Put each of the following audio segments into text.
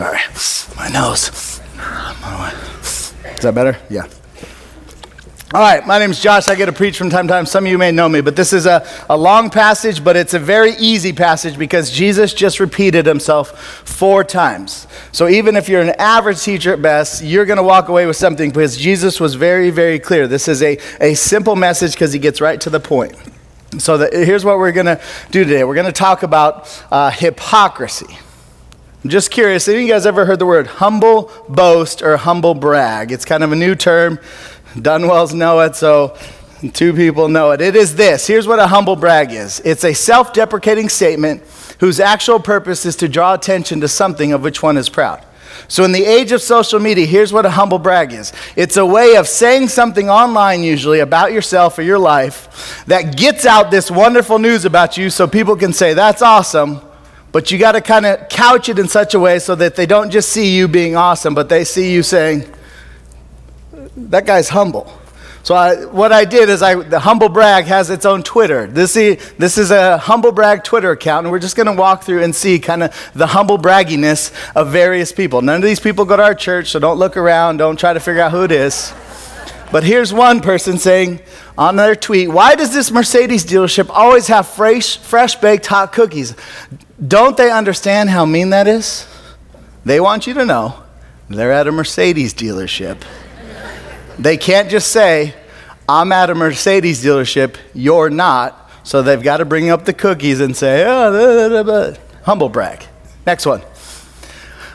All right, my nose. Is that better? Yeah. All right, my name is Josh. I get to preach from time to time. Some of you may know me, but this is a, a long passage, but it's a very easy passage because Jesus just repeated himself four times. So even if you're an average teacher at best, you're going to walk away with something because Jesus was very, very clear. This is a, a simple message because he gets right to the point. So the, here's what we're going to do today we're going to talk about uh, hypocrisy. I'm just curious, have you guys ever heard the word humble boast or humble brag? It's kind of a new term. Dunwells know it, so two people know it. It is this. Here's what a humble brag is it's a self deprecating statement whose actual purpose is to draw attention to something of which one is proud. So, in the age of social media, here's what a humble brag is it's a way of saying something online, usually about yourself or your life, that gets out this wonderful news about you so people can say, That's awesome. But you got to kind of couch it in such a way so that they don't just see you being awesome, but they see you saying, that guy's humble. So I, what I did is I, the Humble Brag has its own Twitter. This, this is a Humble Brag Twitter account, and we're just going to walk through and see kind of the humble bragginess of various people. None of these people go to our church, so don't look around, don't try to figure out who it is. But here's one person saying on their tweet, Why does this Mercedes dealership always have fresh, fresh baked hot cookies? Don't they understand how mean that is? They want you to know they're at a Mercedes dealership. They can't just say, I'm at a Mercedes dealership, you're not. So they've got to bring up the cookies and say, oh, blah, blah, blah. humble brag. Next one.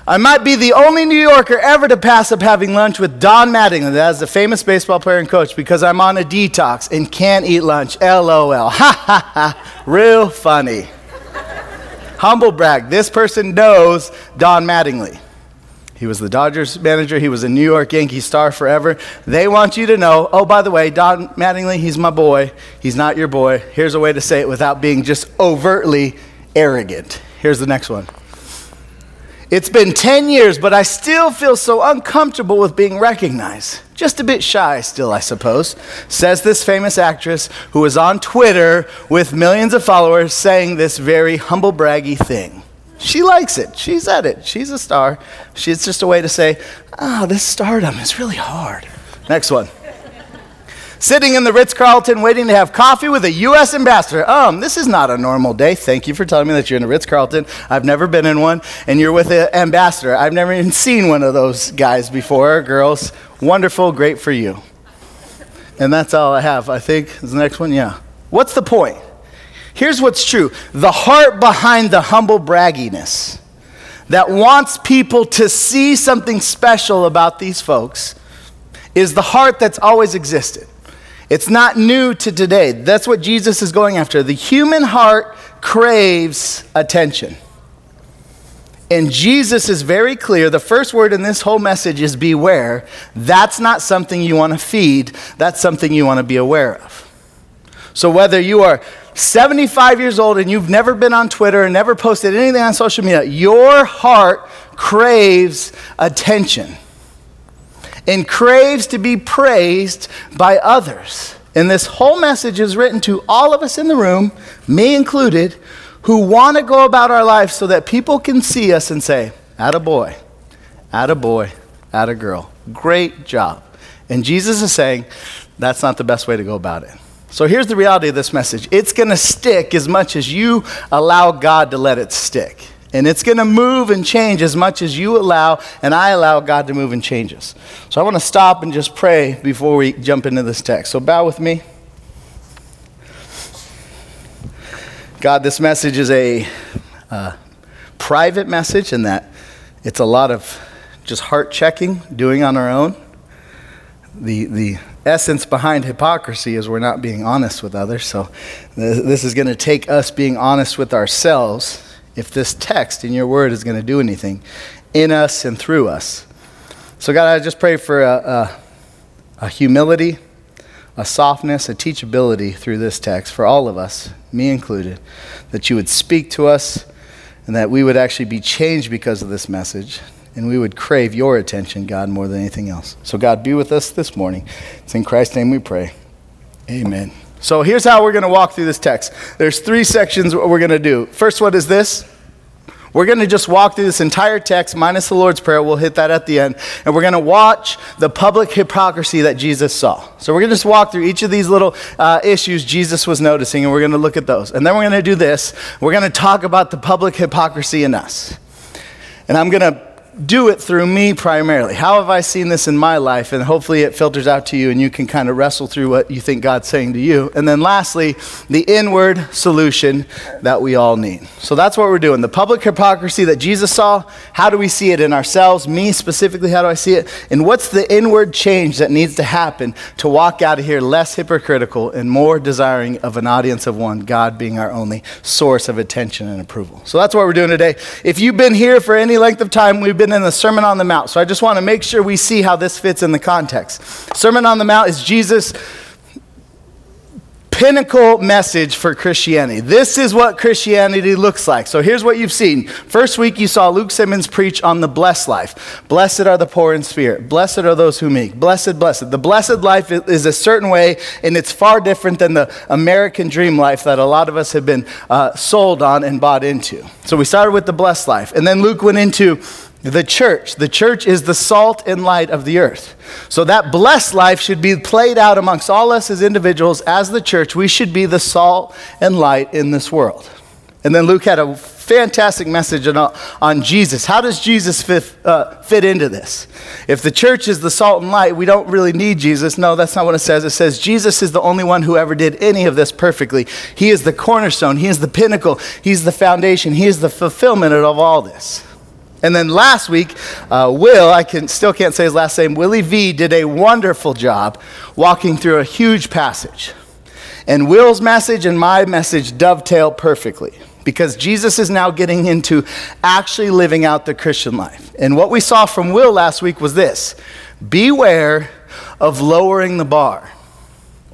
I might be the only New Yorker ever to pass up having lunch with Don Mattingly, that's the famous baseball player and coach, because I'm on a detox and can't eat lunch. LOL. Ha ha ha. Real funny. Humble brag. This person knows Don Mattingly. He was the Dodgers manager. He was a New York Yankee star forever. They want you to know oh, by the way, Don Mattingly, he's my boy. He's not your boy. Here's a way to say it without being just overtly arrogant. Here's the next one. It's been 10 years, but I still feel so uncomfortable with being recognized. Just a bit shy, still, I suppose, says this famous actress who was on Twitter with millions of followers saying this very humble, braggy thing. She likes it. She's at it. She's a star. She's just a way to say, ah, oh, this stardom is really hard. Next one. Sitting in the Ritz Carlton waiting to have coffee with a U.S. ambassador. Um, this is not a normal day. Thank you for telling me that you're in a Ritz Carlton. I've never been in one, and you're with an ambassador. I've never even seen one of those guys before, girls. Wonderful, great for you. And that's all I have, I think. Is the next one? Yeah. What's the point? Here's what's true the heart behind the humble bragginess that wants people to see something special about these folks is the heart that's always existed. It's not new to today. That's what Jesus is going after. The human heart craves attention. And Jesus is very clear. The first word in this whole message is beware. That's not something you want to feed, that's something you want to be aware of. So whether you are 75 years old and you've never been on Twitter and never posted anything on social media, your heart craves attention and craves to be praised by others. And this whole message is written to all of us in the room, me included, who want to go about our lives so that people can see us and say, "Atta boy, atta boy, atta girl, great job." And Jesus is saying, that's not the best way to go about it. So here's the reality of this message it's going to stick as much as you allow God to let it stick. And it's going to move and change as much as you allow and I allow God to move and change us. So I want to stop and just pray before we jump into this text. So bow with me. God, this message is a uh, private message in that it's a lot of just heart checking, doing on our own. The, the essence behind hypocrisy is we're not being honest with others. So this is going to take us being honest with ourselves if this text in your word is going to do anything in us and through us. So, God, I just pray for a, a, a humility, a softness, a teachability through this text for all of us, me included, that you would speak to us and that we would actually be changed because of this message and we would crave your attention, God, more than anything else. So, God, be with us this morning. It's in Christ's name we pray. Amen. So, here's how we're going to walk through this text. There's three sections we're going to do. First one is this We're going to just walk through this entire text, minus the Lord's Prayer. We'll hit that at the end. And we're going to watch the public hypocrisy that Jesus saw. So we're going to just walk through each of these little uh, issues Jesus was noticing, and we're going to look at those. And then we're going to do this. We're going to talk about the public hypocrisy in us. And I'm going to do it through me primarily. How have I seen this in my life? And hopefully it filters out to you and you can kind of wrestle through what you think God's saying to you. And then lastly, the inward solution that we all need. So that's what we're doing. The public hypocrisy that Jesus saw, how do we see it in ourselves? Me specifically, how do I see it? And what's the inward change that needs to happen to walk out of here less hypocritical and more desiring of an audience of one, God being our only source of attention and approval. So that's what we're doing today. If you've been here for any length of time, we've been been in the Sermon on the Mount. So I just want to make sure we see how this fits in the context. Sermon on the Mount is Jesus' pinnacle message for Christianity. This is what Christianity looks like. So here's what you've seen. First week, you saw Luke Simmons preach on the blessed life. Blessed are the poor in spirit. Blessed are those who meek. Blessed, blessed. The blessed life is a certain way, and it's far different than the American dream life that a lot of us have been uh, sold on and bought into. So we started with the blessed life. And then Luke went into the church. The church is the salt and light of the earth. So that blessed life should be played out amongst all us as individuals, as the church. We should be the salt and light in this world. And then Luke had a fantastic message on, on Jesus. How does Jesus fit, uh, fit into this? If the church is the salt and light, we don't really need Jesus. No, that's not what it says. It says Jesus is the only one who ever did any of this perfectly. He is the cornerstone, He is the pinnacle, He's the foundation, He is the fulfillment of all this. And then last week, uh, Will, I can, still can't say his last name, Willie V did a wonderful job walking through a huge passage. And Will's message and my message dovetail perfectly because Jesus is now getting into actually living out the Christian life. And what we saw from Will last week was this beware of lowering the bar.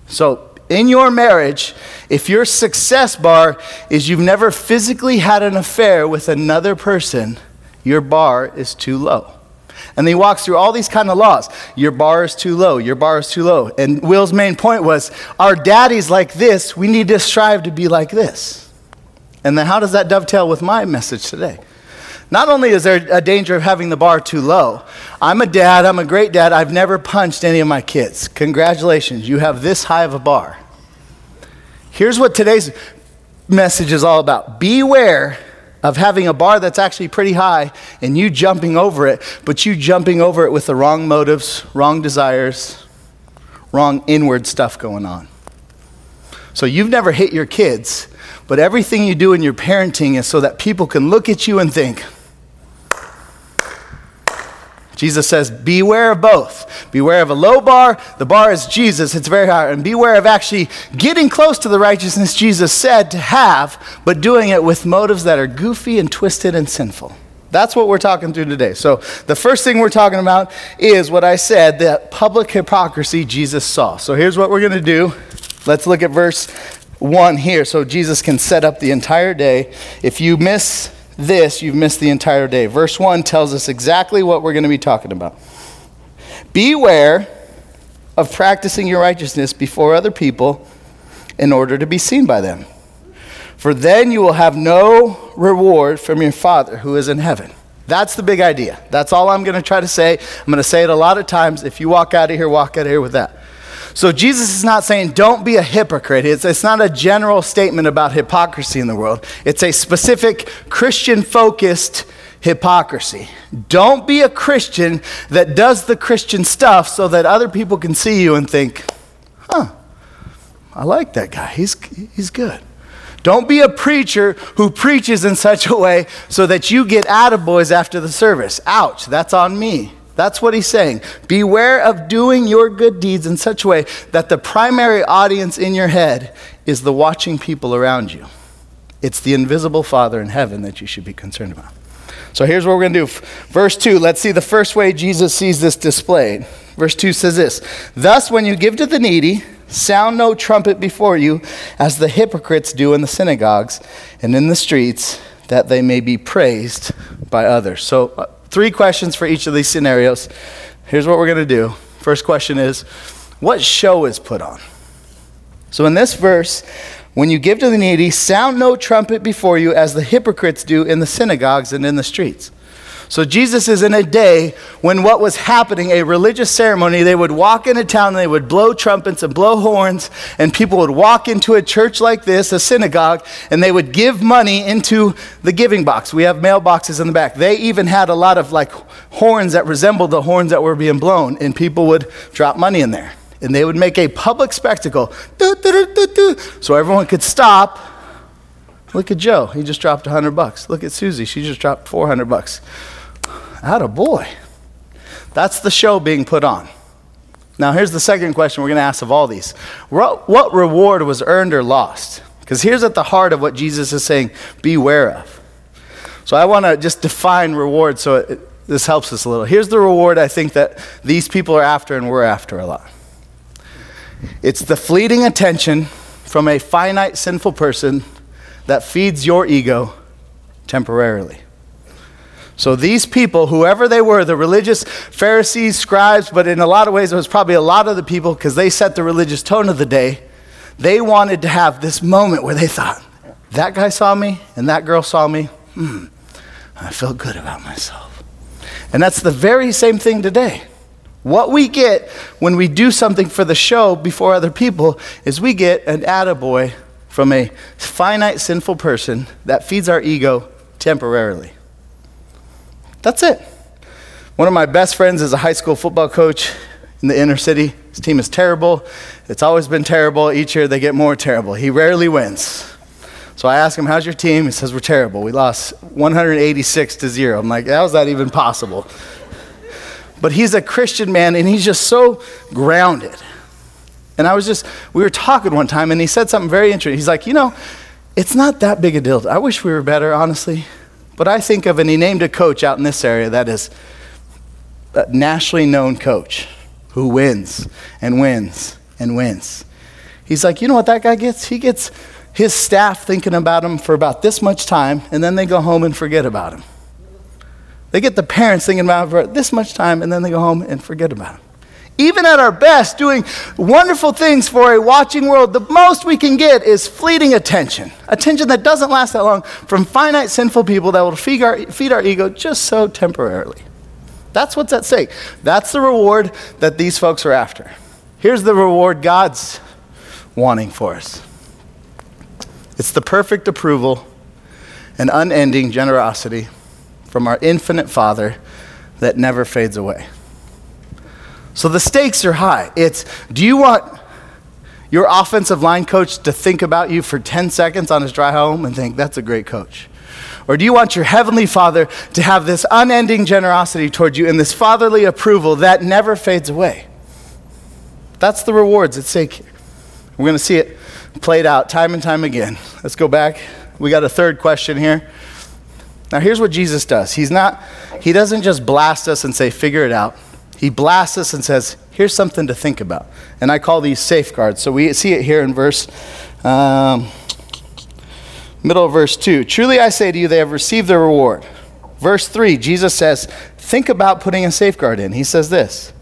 So, in your marriage, if your success bar is you've never physically had an affair with another person, your bar is too low. And he walks through all these kind of laws. Your bar is too low. Your bar is too low. And Will's main point was our daddy's like this. We need to strive to be like this. And then how does that dovetail with my message today? Not only is there a danger of having the bar too low, I'm a dad, I'm a great dad, I've never punched any of my kids. Congratulations, you have this high of a bar. Here's what today's message is all about beware of having a bar that's actually pretty high and you jumping over it, but you jumping over it with the wrong motives, wrong desires, wrong inward stuff going on. So you've never hit your kids, but everything you do in your parenting is so that people can look at you and think, Jesus says, Beware of both. Beware of a low bar. The bar is Jesus, it's very high. And beware of actually getting close to the righteousness Jesus said to have, but doing it with motives that are goofy and twisted and sinful. That's what we're talking through today. So, the first thing we're talking about is what I said that public hypocrisy Jesus saw. So, here's what we're going to do. Let's look at verse 1 here so Jesus can set up the entire day. If you miss this, you've missed the entire day. Verse 1 tells us exactly what we're going to be talking about. Beware of practicing your righteousness before other people in order to be seen by them. For then you will have no reward from your Father who is in heaven. That's the big idea. That's all I'm going to try to say. I'm going to say it a lot of times. If you walk out of here, walk out of here with that. So Jesus is not saying don't be a hypocrite. It's, it's not a general statement about hypocrisy in the world, it's a specific Christian focused hypocrisy. Don't be a Christian that does the Christian stuff so that other people can see you and think, huh, I like that guy. He's, he's good. Don't be a preacher who preaches in such a way so that you get attaboys after the service. Ouch, that's on me. That's what he's saying. Beware of doing your good deeds in such a way that the primary audience in your head is the watching people around you. It's the invisible Father in heaven that you should be concerned about. So here's what we're going to do. Verse 2, let's see the first way Jesus sees this displayed. Verse 2 says this Thus, when you give to the needy, sound no trumpet before you, as the hypocrites do in the synagogues and in the streets, that they may be praised by others. So, uh, Three questions for each of these scenarios. Here's what we're going to do. First question is What show is put on? So in this verse, when you give to the needy, sound no trumpet before you as the hypocrites do in the synagogues and in the streets. So Jesus is in a day when what was happening, a religious ceremony, they would walk into town, they would blow trumpets and blow horns, and people would walk into a church like this, a synagogue, and they would give money into the giving box. We have mailboxes in the back. They even had a lot of like horns that resembled the horns that were being blown, and people would drop money in there. And they would make a public spectacle, so everyone could stop. Look at Joe, he just dropped 100 bucks. Look at Susie, she just dropped 400 bucks. Of boy. That's the show being put on. Now, here's the second question we're going to ask of all these what, what reward was earned or lost? Because here's at the heart of what Jesus is saying beware of. So, I want to just define reward so it, this helps us a little. Here's the reward I think that these people are after and we're after a lot it's the fleeting attention from a finite, sinful person that feeds your ego temporarily. So these people, whoever they were, the religious Pharisees, scribes, but in a lot of ways it was probably a lot of the people because they set the religious tone of the day, they wanted to have this moment where they thought, that guy saw me and that girl saw me. Hmm, I felt good about myself. And that's the very same thing today. What we get when we do something for the show before other people is we get an attaboy from a finite, sinful person that feeds our ego temporarily. That's it. One of my best friends is a high school football coach in the inner city. His team is terrible. It's always been terrible. Each year they get more terrible. He rarely wins. So I ask him, How's your team? He says, We're terrible. We lost 186 to zero. I'm like, How is that even possible? But he's a Christian man and he's just so grounded. And I was just, we were talking one time and he said something very interesting. He's like, You know, it's not that big a deal. I wish we were better, honestly. But I think of, and he named a coach out in this area that is a nationally known coach who wins and wins and wins. He's like, you know what that guy gets? He gets his staff thinking about him for about this much time, and then they go home and forget about him. They get the parents thinking about him for this much time, and then they go home and forget about him even at our best, doing wonderful things for a watching world, the most we can get is fleeting attention. Attention that doesn't last that long from finite, sinful people that will feed our, feed our ego just so temporarily. That's what's at stake. That's the reward that these folks are after. Here's the reward God's wanting for us it's the perfect approval and unending generosity from our infinite Father that never fades away. So the stakes are high. It's do you want your offensive line coach to think about you for 10 seconds on his drive home and think, that's a great coach? Or do you want your heavenly father to have this unending generosity toward you and this fatherly approval that never fades away? That's the rewards at stake here. We're going to see it played out time and time again. Let's go back. We got a third question here. Now here's what Jesus does. He's not he doesn't just blast us and say figure it out. He blasts us and says, Here's something to think about. And I call these safeguards. So we see it here in verse, um, middle of verse 2. Truly I say to you, they have received their reward. Verse 3, Jesus says, Think about putting a safeguard in. He says this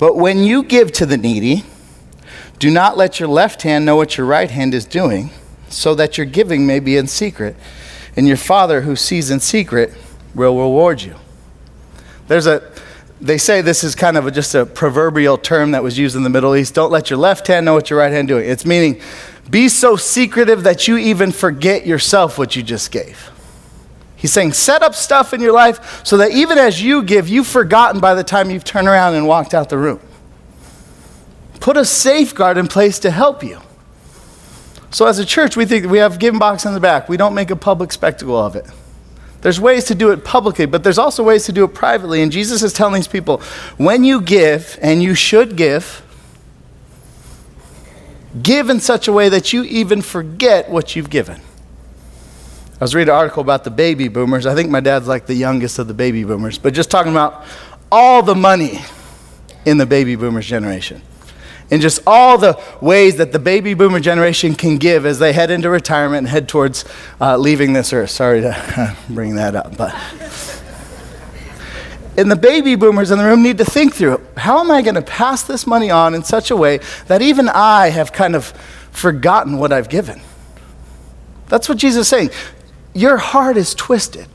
But when you give to the needy, do not let your left hand know what your right hand is doing, so that your giving may be in secret, and your Father who sees in secret will reward you. There's a they say this is kind of a, just a proverbial term that was used in the Middle East. Don't let your left hand know what your right hand is doing. It's meaning be so secretive that you even forget yourself what you just gave. He's saying set up stuff in your life so that even as you give, you've forgotten by the time you've turned around and walked out the room. Put a safeguard in place to help you. So as a church, we think we have giving box in the back. We don't make a public spectacle of it. There's ways to do it publicly, but there's also ways to do it privately. And Jesus is telling these people when you give, and you should give, give in such a way that you even forget what you've given. I was reading an article about the baby boomers. I think my dad's like the youngest of the baby boomers, but just talking about all the money in the baby boomers generation and just all the ways that the baby boomer generation can give as they head into retirement and head towards uh, leaving this earth. Sorry to bring that up, but. And the baby boomers in the room need to think through how am I going to pass this money on in such a way that even I have kind of forgotten what I've given. That's what Jesus is saying. Your heart is twisted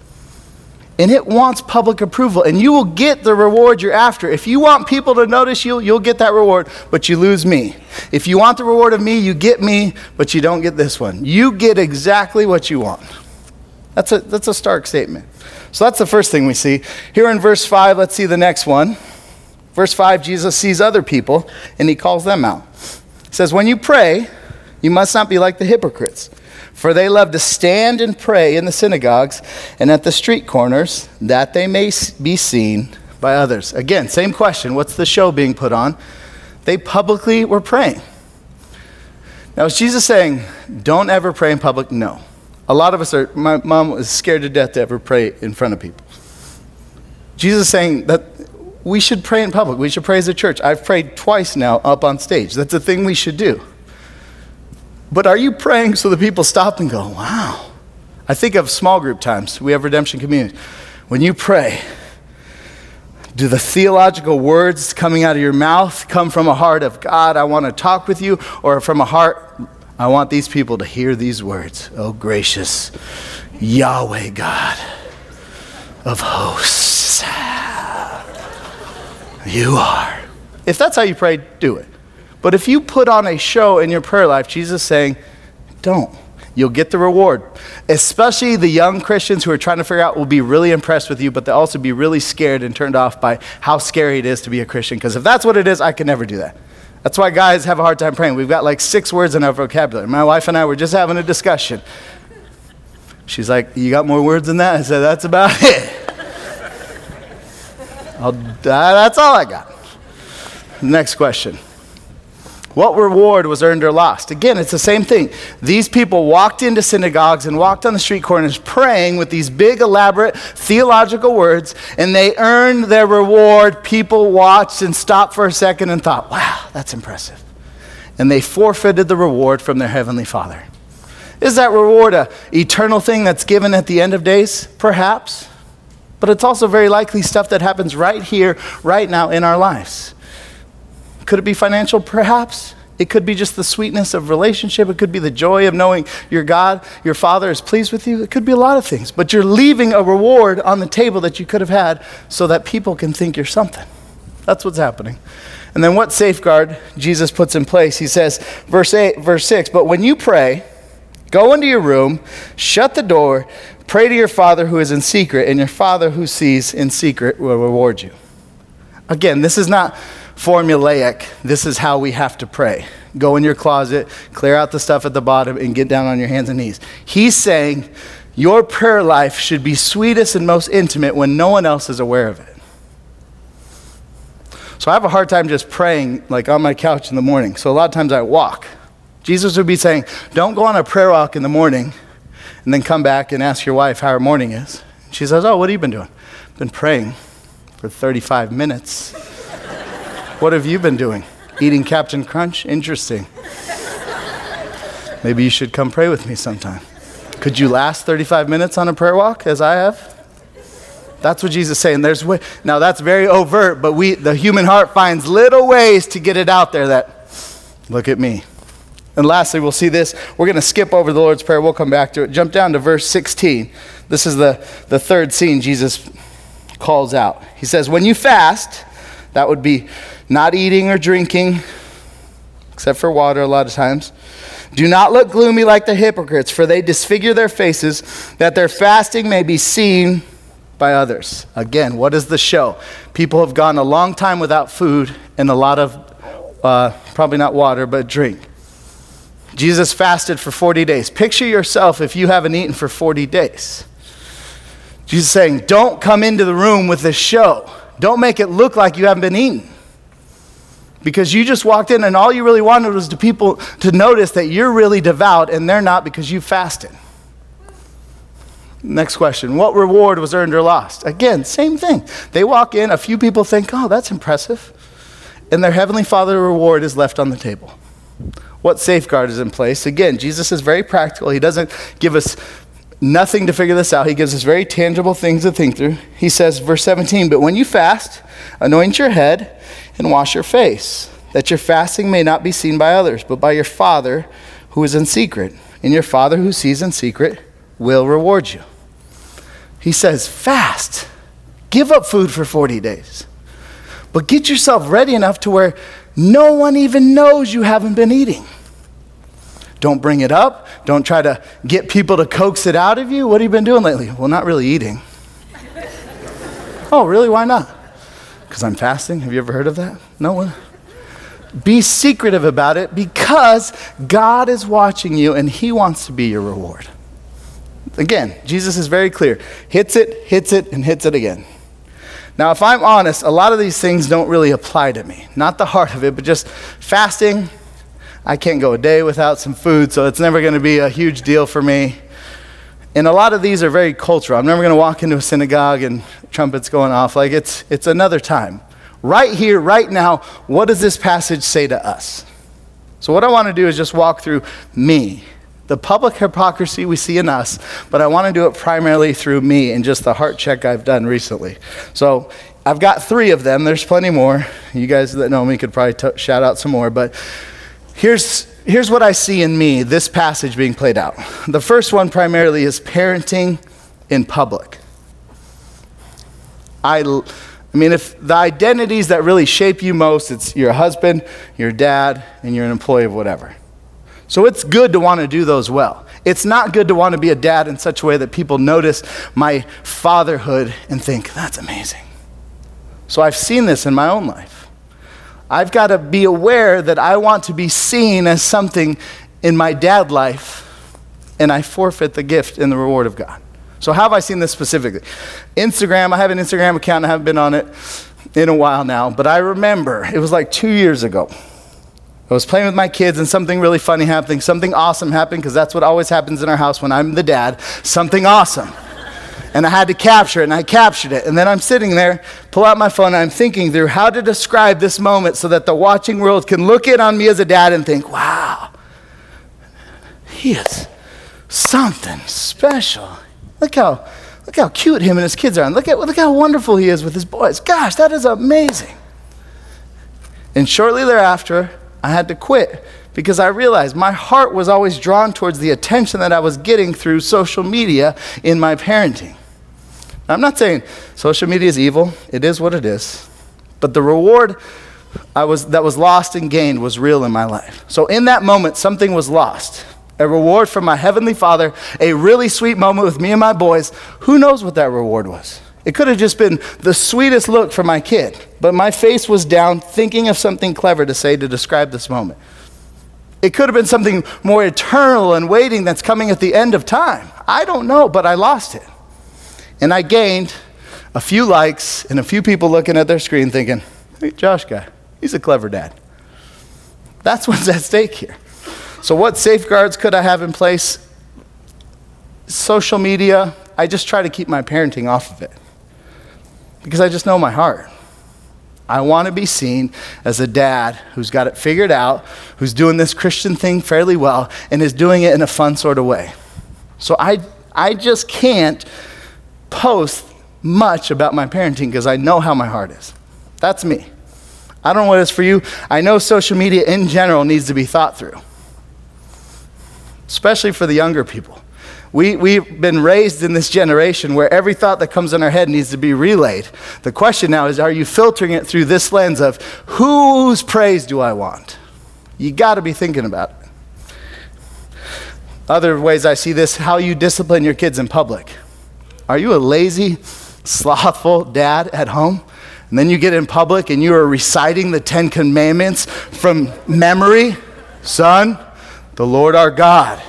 and it wants public approval, and you will get the reward you're after. If you want people to notice you, you'll get that reward, but you lose me. If you want the reward of me, you get me, but you don't get this one. You get exactly what you want. That's a, that's a stark statement. So that's the first thing we see. Here in verse 5, let's see the next one. Verse 5, Jesus sees other people and he calls them out. He says, When you pray, you must not be like the hypocrites for they love to stand and pray in the synagogues and at the street corners, that they may be seen by others. Again, same question what's the show being put on? They publicly were praying. Now, is Jesus saying, don't ever pray in public? No. A lot of us are, my mom was scared to death to ever pray in front of people. Jesus is saying that we should pray in public. We should pray as a church. I've prayed twice now up on stage. That's a thing we should do. But are you praying so that people stop and go, wow? I think of small group times. We have redemption community. When you pray, do the theological words coming out of your mouth come from a heart of God, I want to talk with you, or from a heart, I want these people to hear these words? Oh, gracious Yahweh God of hosts, you are. If that's how you pray, do it. But if you put on a show in your prayer life, Jesus is saying, don't. You'll get the reward. Especially the young Christians who are trying to figure out will be really impressed with you, but they'll also be really scared and turned off by how scary it is to be a Christian. Because if that's what it is, I can never do that. That's why guys have a hard time praying. We've got like six words in our vocabulary. My wife and I were just having a discussion. She's like, You got more words than that? I said, That's about it. Uh, that's all I got. Next question. What reward was earned or lost? Again, it's the same thing. These people walked into synagogues and walked on the street corners praying with these big, elaborate theological words, and they earned their reward. People watched and stopped for a second and thought, wow, that's impressive. And they forfeited the reward from their heavenly Father. Is that reward a eternal thing that's given at the end of days? Perhaps. But it's also very likely stuff that happens right here, right now in our lives. Could it be financial? Perhaps. It could be just the sweetness of relationship. It could be the joy of knowing your God, your Father is pleased with you. It could be a lot of things. But you're leaving a reward on the table that you could have had so that people can think you're something. That's what's happening. And then what safeguard Jesus puts in place? He says, verse 8, verse 6, but when you pray, go into your room, shut the door, pray to your Father who is in secret, and your Father who sees in secret will reward you. Again, this is not formulaic. This is how we have to pray. Go in your closet, clear out the stuff at the bottom, and get down on your hands and knees. He's saying your prayer life should be sweetest and most intimate when no one else is aware of it. So I have a hard time just praying like on my couch in the morning. So a lot of times I walk. Jesus would be saying, Don't go on a prayer walk in the morning and then come back and ask your wife how her morning is. She says, Oh, what have you been doing? Been praying for 35 minutes. What have you been doing? Eating Captain Crunch? Interesting. Maybe you should come pray with me sometime. Could you last 35 minutes on a prayer walk as I have? That's what Jesus is saying. There's way, now that's very overt, but we the human heart finds little ways to get it out there that look at me. And lastly, we'll see this. We're going to skip over the Lord's Prayer. We'll come back to it. Jump down to verse 16. This is the, the third scene Jesus calls out. He says, When you fast, that would be not eating or drinking, except for water a lot of times. Do not look gloomy like the hypocrites, for they disfigure their faces, that their fasting may be seen by others. Again, what is the show? People have gone a long time without food and a lot of, uh, probably not water, but drink. Jesus fasted for 40 days. Picture yourself if you haven't eaten for 40 days. Jesus saying, don't come into the room with this show. Don't make it look like you haven't been eating because you just walked in and all you really wanted was to people to notice that you're really devout and they're not because you fasted. Next question. What reward was earned or lost? Again, same thing. They walk in, a few people think, oh, that's impressive. And their Heavenly Father reward is left on the table. What safeguard is in place? Again, Jesus is very practical. He doesn't give us nothing to figure this out. He gives us very tangible things to think through. He says, verse 17, but when you fast, anoint your head and wash your face, that your fasting may not be seen by others, but by your Father who is in secret. And your Father who sees in secret will reward you. He says, fast. Give up food for 40 days. But get yourself ready enough to where no one even knows you haven't been eating. Don't bring it up. Don't try to get people to coax it out of you. What have you been doing lately? Well, not really eating. oh, really? Why not? Because I'm fasting. Have you ever heard of that? No one? Be secretive about it because God is watching you and He wants to be your reward. Again, Jesus is very clear hits it, hits it, and hits it again. Now, if I'm honest, a lot of these things don't really apply to me. Not the heart of it, but just fasting. I can't go a day without some food, so it's never going to be a huge deal for me. And a lot of these are very cultural. I'm never going to walk into a synagogue and trumpets going off. Like it's, it's another time. Right here, right now, what does this passage say to us? So, what I want to do is just walk through me, the public hypocrisy we see in us, but I want to do it primarily through me and just the heart check I've done recently. So, I've got three of them. There's plenty more. You guys that know me could probably t- shout out some more, but here's, here's what I see in me this passage being played out. The first one primarily is parenting in public. I I mean, if the identities that really shape you most, it's your husband, your dad, and you're an employee of whatever. So it's good to want to do those well. It's not good to want to be a dad in such a way that people notice my fatherhood and think, that's amazing. So I've seen this in my own life. I've got to be aware that I want to be seen as something in my dad life, and I forfeit the gift and the reward of God. So, how have I seen this specifically? Instagram, I have an Instagram account, I haven't been on it in a while now, but I remember it was like two years ago. I was playing with my kids and something really funny happened, something awesome happened, because that's what always happens in our house when I'm the dad something awesome. And I had to capture it, and I captured it. And then I'm sitting there, pull out my phone, and I'm thinking through how to describe this moment so that the watching world can look in on me as a dad and think, wow, he is something special. Look how, look how cute him and his kids are. And look, at, look how wonderful he is with his boys. Gosh, that is amazing. And shortly thereafter, I had to quit because I realized my heart was always drawn towards the attention that I was getting through social media in my parenting. I'm not saying social media is evil, it is what it is. But the reward I was, that was lost and gained was real in my life. So, in that moment, something was lost a reward from my Heavenly Father, a really sweet moment with me and my boys. Who knows what that reward was? It could have just been the sweetest look for my kid, but my face was down thinking of something clever to say to describe this moment. It could have been something more eternal and waiting that's coming at the end of time. I don't know, but I lost it. And I gained a few likes and a few people looking at their screen thinking, hey, Josh guy, he's a clever dad. That's what's at stake here. So, what safeguards could I have in place? Social media, I just try to keep my parenting off of it because I just know my heart. I want to be seen as a dad who's got it figured out, who's doing this Christian thing fairly well, and is doing it in a fun sort of way. So I, I just can't post much about my parenting because I know how my heart is. That's me. I don't know what it is for you. I know social media in general needs to be thought through especially for the younger people. We, we've been raised in this generation where every thought that comes in our head needs to be relayed. The question now is are you filtering it through this lens of whose praise do I want? You got to be thinking about it. Other ways I see this how you discipline your kids in public. Are you a lazy, slothful dad at home? And then you get in public and you are reciting the Ten Commandments from memory? Son, the Lord our God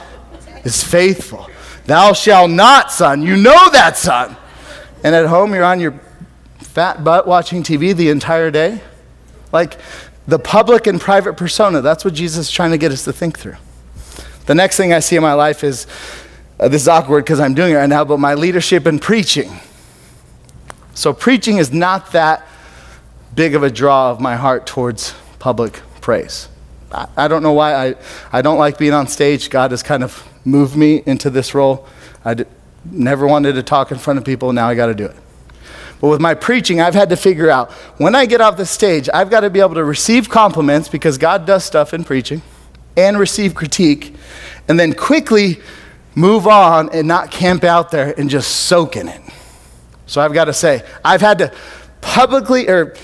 is faithful. Thou shalt not, son. You know that, son. And at home, you're on your fat butt watching TV the entire day. Like the public and private persona, that's what Jesus is trying to get us to think through. The next thing I see in my life is uh, this is awkward because I'm doing it right now, but my leadership in preaching. So, preaching is not that big of a draw of my heart towards public praise. I, I don't know why. I, I don't like being on stage. God has kind of moved me into this role. I d- never wanted to talk in front of people. Now I got to do it. But with my preaching, I've had to figure out when I get off the stage, I've got to be able to receive compliments because God does stuff in preaching and receive critique, and then quickly move on and not camp out there and just soak in it. So I've got to say, I've had to publicly or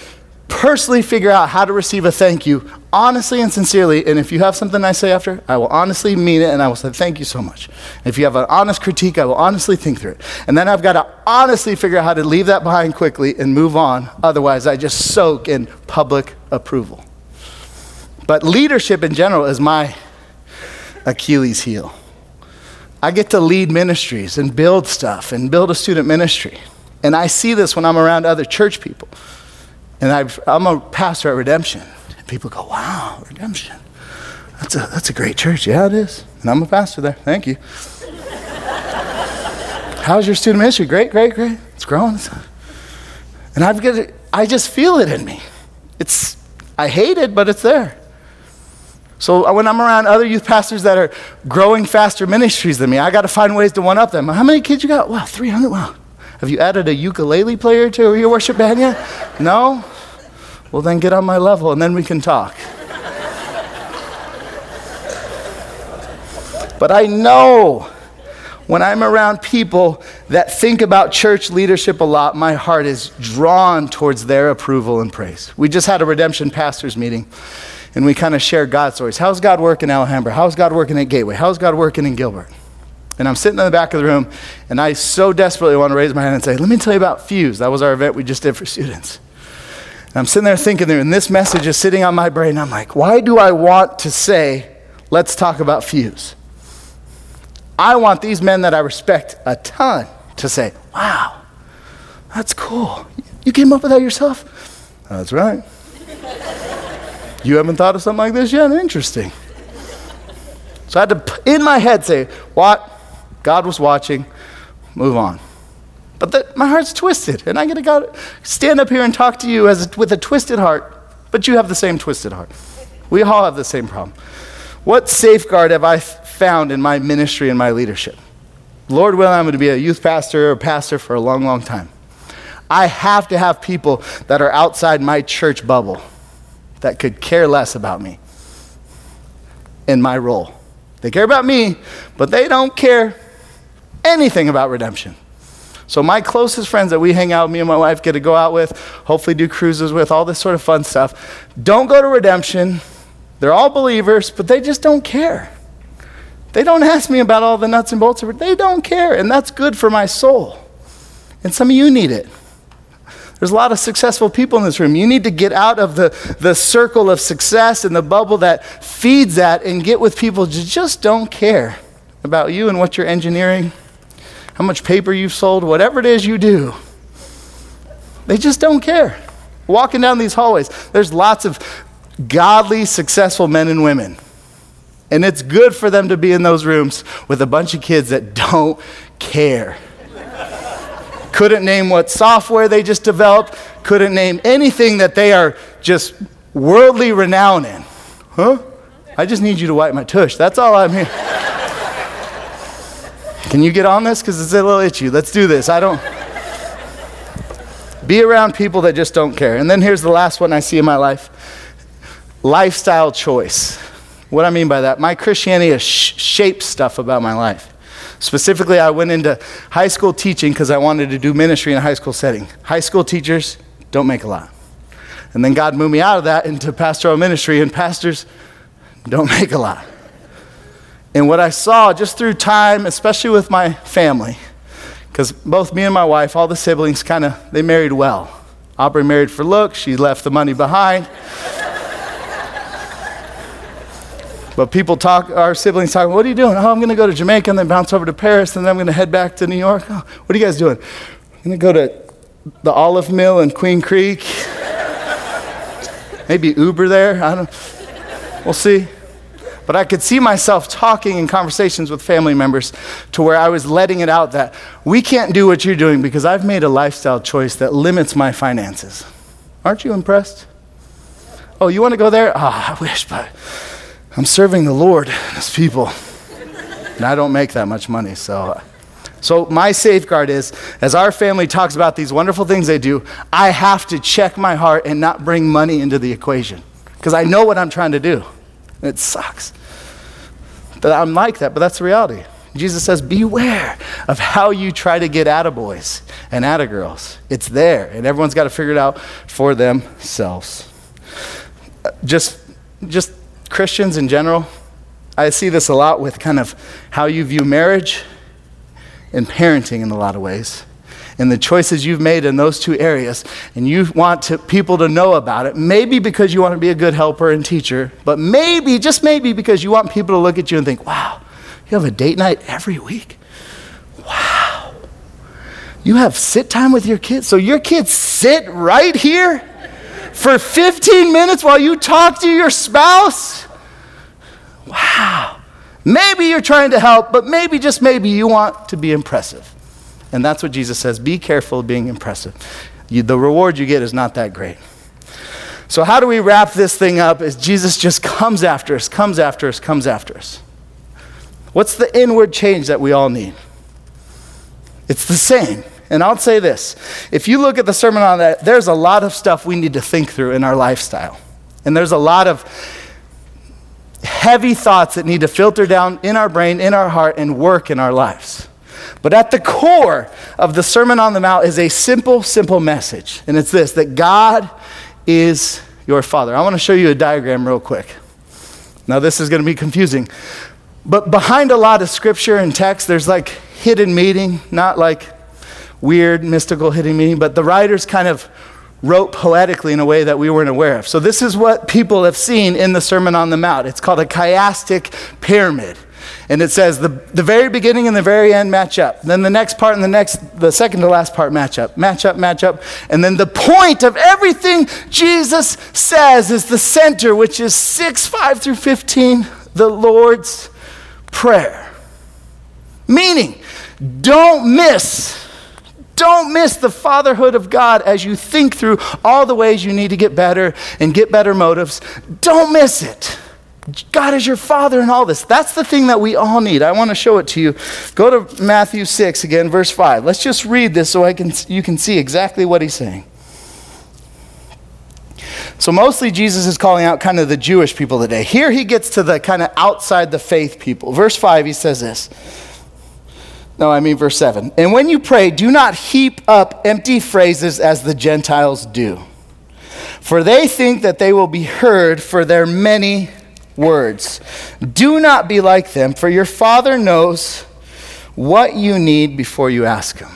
personally figure out how to receive a thank you honestly and sincerely. And if you have something I say after, I will honestly mean it and I will say thank you so much. If you have an honest critique, I will honestly think through it. And then I've got to honestly figure out how to leave that behind quickly and move on. Otherwise, I just soak in public approval. But leadership in general is my Achilles heel. I get to lead ministries and build stuff and build a student ministry. And I see this when I'm around other church people. And i am a pastor at Redemption. And people go, wow, Redemption. That's a, that's a great church. Yeah, it is. And I'm a pastor there. Thank you. How's your student ministry? Great, great, great. It's growing. And I've got I just feel it in me. It's, I hate it, but it's there. So uh, when I'm around other youth pastors that are growing faster ministries than me, I got to find ways to one up them. How many kids you got? Wow, 300. Wow. Have you added a ukulele player to your worship band yet? No? Well, then get on my level and then we can talk. but I know when I'm around people that think about church leadership a lot, my heart is drawn towards their approval and praise. We just had a redemption pastors meeting and we kind of share God stories. How's God working in Alhambra? How's God working at Gateway? How's God working in Gilbert? And I'm sitting in the back of the room, and I so desperately want to raise my hand and say, Let me tell you about Fuse. That was our event we just did for students. And I'm sitting there thinking, there, and this message is sitting on my brain. I'm like, Why do I want to say, Let's talk about Fuse? I want these men that I respect a ton to say, Wow, that's cool. You came up with that yourself? That's right. You haven't thought of something like this yet? Interesting. So I had to, in my head, say, What? God was watching, move on. But the, my heart's twisted, and I get to stand up here and talk to you as with a twisted heart, but you have the same twisted heart. We all have the same problem. What safeguard have I found in my ministry and my leadership? Lord willing, I'm going to be a youth pastor or pastor for a long, long time. I have to have people that are outside my church bubble that could care less about me in my role. They care about me, but they don't care anything about redemption. So, my closest friends that we hang out, me and my wife get to go out with, hopefully do cruises with, all this sort of fun stuff, don't go to redemption. They're all believers, but they just don't care. They don't ask me about all the nuts and bolts of it. They don't care, and that's good for my soul. And some of you need it. There's a lot of successful people in this room. You need to get out of the, the circle of success and the bubble that feeds that and get with people who just don't care about you and what you're engineering how much paper you've sold, whatever it is you do. They just don't care. Walking down these hallways, there's lots of godly, successful men and women. And it's good for them to be in those rooms with a bunch of kids that don't care. Couldn't name what software they just developed, couldn't name anything that they are just worldly renowned in. Huh? I just need you to wipe my tush. That's all I'm here. Can you get on this? Because it's a little itchy. Let's do this. I don't. Be around people that just don't care. And then here's the last one I see in my life lifestyle choice. What I mean by that, my Christianity has sh- shaped stuff about my life. Specifically, I went into high school teaching because I wanted to do ministry in a high school setting. High school teachers don't make a lot. And then God moved me out of that into pastoral ministry, and pastors don't make a lot. And what I saw just through time, especially with my family, because both me and my wife, all the siblings, kind of, they married well. Aubrey married for looks, she left the money behind. But people talk, our siblings talk, what are you doing? Oh, I'm going to go to Jamaica and then bounce over to Paris and then I'm going to head back to New York. Oh, what are you guys doing? I'm going to go to the olive mill in Queen Creek. Maybe Uber there. I don't. Know. We'll see. But I could see myself talking in conversations with family members to where I was letting it out that we can't do what you're doing because I've made a lifestyle choice that limits my finances. Aren't you impressed? Oh, you want to go there? Ah, oh, I wish, but I'm serving the Lord and his people. And I don't make that much money, so. Uh, so, my safeguard is as our family talks about these wonderful things they do, I have to check my heart and not bring money into the equation because I know what I'm trying to do. And it sucks that I'm like that, but that's the reality. Jesus says, Beware of how you try to get attaboys and attagirls. It's there, and everyone's got to figure it out for themselves. Uh, just, just Christians in general, I see this a lot with kind of how you view marriage and parenting in a lot of ways. And the choices you've made in those two areas, and you want to, people to know about it, maybe because you want to be a good helper and teacher, but maybe, just maybe, because you want people to look at you and think, wow, you have a date night every week? Wow. You have sit time with your kids? So your kids sit right here for 15 minutes while you talk to your spouse? Wow. Maybe you're trying to help, but maybe, just maybe, you want to be impressive. And that's what Jesus says be careful of being impressive. You, the reward you get is not that great. So, how do we wrap this thing up? Is Jesus just comes after us, comes after us, comes after us. What's the inward change that we all need? It's the same. And I'll say this if you look at the Sermon on that, there's a lot of stuff we need to think through in our lifestyle. And there's a lot of heavy thoughts that need to filter down in our brain, in our heart, and work in our lives. But at the core of the Sermon on the Mount is a simple, simple message. And it's this that God is your Father. I want to show you a diagram real quick. Now, this is going to be confusing. But behind a lot of scripture and text, there's like hidden meaning, not like weird, mystical hidden meaning, but the writers kind of wrote poetically in a way that we weren't aware of. So, this is what people have seen in the Sermon on the Mount. It's called a chiastic pyramid. And it says the, the very beginning and the very end match up. Then the next part and the next, the second to last part match up, match up, match up. And then the point of everything Jesus says is the center, which is 6, 5 through 15, the Lord's Prayer. Meaning, don't miss don't miss the fatherhood of God as you think through all the ways you need to get better and get better motives. Don't miss it. God is your father in all this. That's the thing that we all need. I want to show it to you. Go to Matthew 6 again, verse 5. Let's just read this so I can, you can see exactly what he's saying. So, mostly Jesus is calling out kind of the Jewish people today. Here he gets to the kind of outside the faith people. Verse 5, he says this no, I mean verse 7. And when you pray, do not heap up empty phrases as the Gentiles do, for they think that they will be heard for their many words. Do not be like them, for your Father knows what you need before you ask Him.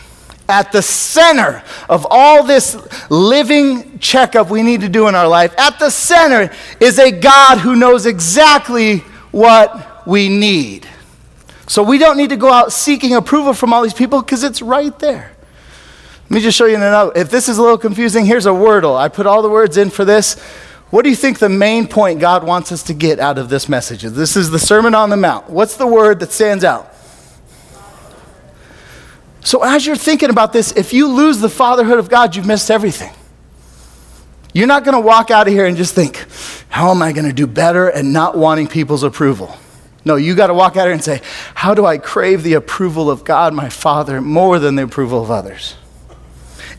At the center of all this living checkup we need to do in our life, at the center is a God who knows exactly what we need. So we don't need to go out seeking approval from all these people because it's right there. Let me just show you another. If this is a little confusing, here's a wordle. I put all the words in for this. What do you think the main point God wants us to get out of this message is? This is the Sermon on the Mount. What's the word that stands out? So, as you're thinking about this, if you lose the fatherhood of God, you've missed everything. You're not going to walk out of here and just think, how am I going to do better and not wanting people's approval? No, you got to walk out here and say, How do I crave the approval of God, my Father, more than the approval of others?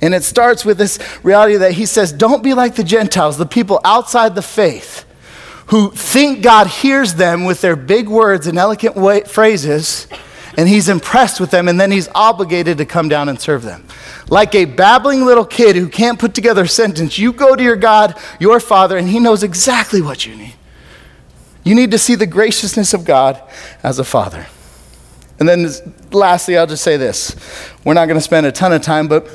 And it starts with this reality that he says, Don't be like the Gentiles, the people outside the faith, who think God hears them with their big words and eloquent way, phrases, and he's impressed with them, and then he's obligated to come down and serve them. Like a babbling little kid who can't put together a sentence, you go to your God, your Father, and he knows exactly what you need. You need to see the graciousness of God as a father. And then lastly, I'll just say this. We're not going to spend a ton of time, but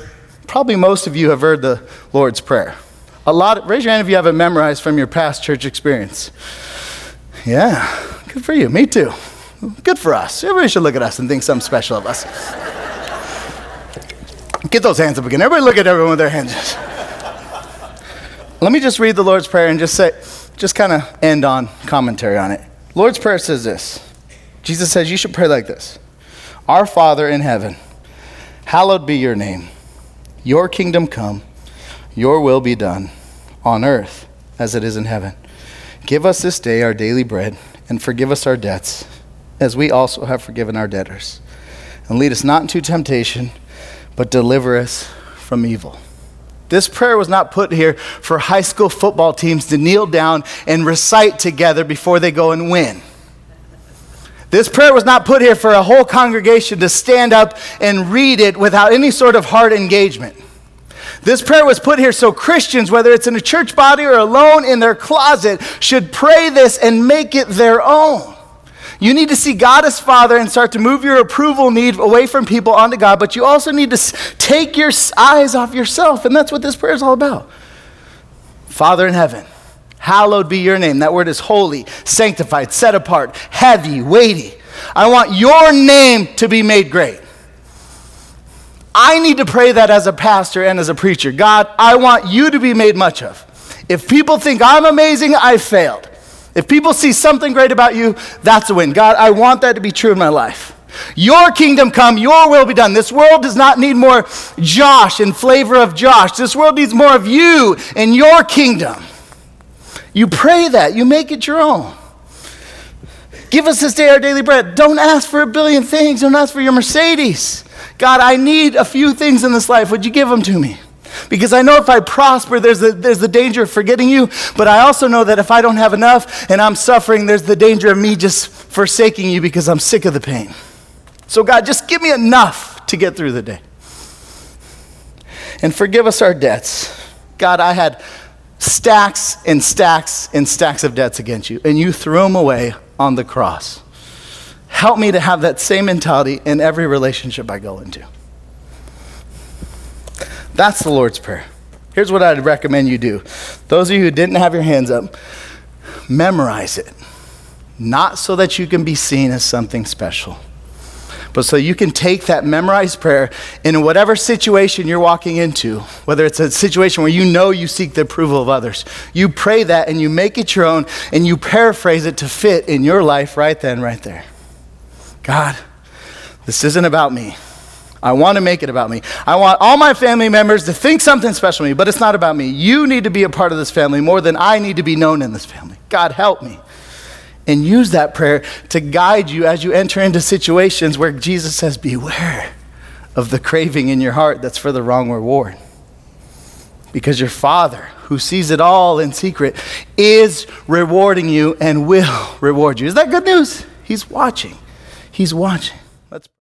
probably most of you have heard the Lord's Prayer. A lot, of, raise your hand if you have it memorized from your past church experience. Yeah, good for you. Me too. Good for us. Everybody should look at us and think something special of us. Get those hands up again. Everybody look at everyone with their hands. Let me just read the Lord's Prayer and just say, just kind of end on commentary on it. Lord's Prayer says this Jesus says, You should pray like this Our Father in heaven, hallowed be your name. Your kingdom come, your will be done, on earth as it is in heaven. Give us this day our daily bread, and forgive us our debts, as we also have forgiven our debtors. and lead us not into temptation, but deliver us from evil. This prayer was not put here for high school football teams to kneel down and recite together before they go and win. This prayer was not put here for a whole congregation to stand up and read it without any sort of heart engagement. This prayer was put here so Christians, whether it's in a church body or alone in their closet, should pray this and make it their own. You need to see God as Father and start to move your approval need away from people onto God, but you also need to take your eyes off yourself, and that's what this prayer is all about. Father in heaven, hallowed be your name. That word is holy, sanctified, set apart, heavy, weighty. I want your name to be made great. I need to pray that as a pastor and as a preacher. God, I want you to be made much of. If people think I'm amazing, I failed. If people see something great about you, that's a win. God, I want that to be true in my life. Your kingdom come, your will be done. This world does not need more Josh and flavor of Josh. This world needs more of you and your kingdom. You pray that, you make it your own. Give us this day our daily bread. Don't ask for a billion things. Don't ask for your Mercedes. God, I need a few things in this life. Would you give them to me? Because I know if I prosper, there's the, there's the danger of forgetting you, but I also know that if I don't have enough and I'm suffering, there's the danger of me just forsaking you because I'm sick of the pain. So, God, just give me enough to get through the day. And forgive us our debts. God, I had stacks and stacks and stacks of debts against you, and you threw them away on the cross. Help me to have that same mentality in every relationship I go into. That's the Lord's Prayer. Here's what I'd recommend you do. Those of you who didn't have your hands up, memorize it. Not so that you can be seen as something special, but so you can take that memorized prayer in whatever situation you're walking into, whether it's a situation where you know you seek the approval of others, you pray that and you make it your own and you paraphrase it to fit in your life right then, right there. God, this isn't about me. I want to make it about me. I want all my family members to think something special to me, but it's not about me. You need to be a part of this family more than I need to be known in this family. God, help me. And use that prayer to guide you as you enter into situations where Jesus says, Beware of the craving in your heart that's for the wrong reward. Because your Father, who sees it all in secret, is rewarding you and will reward you. Is that good news? He's watching. He's watching.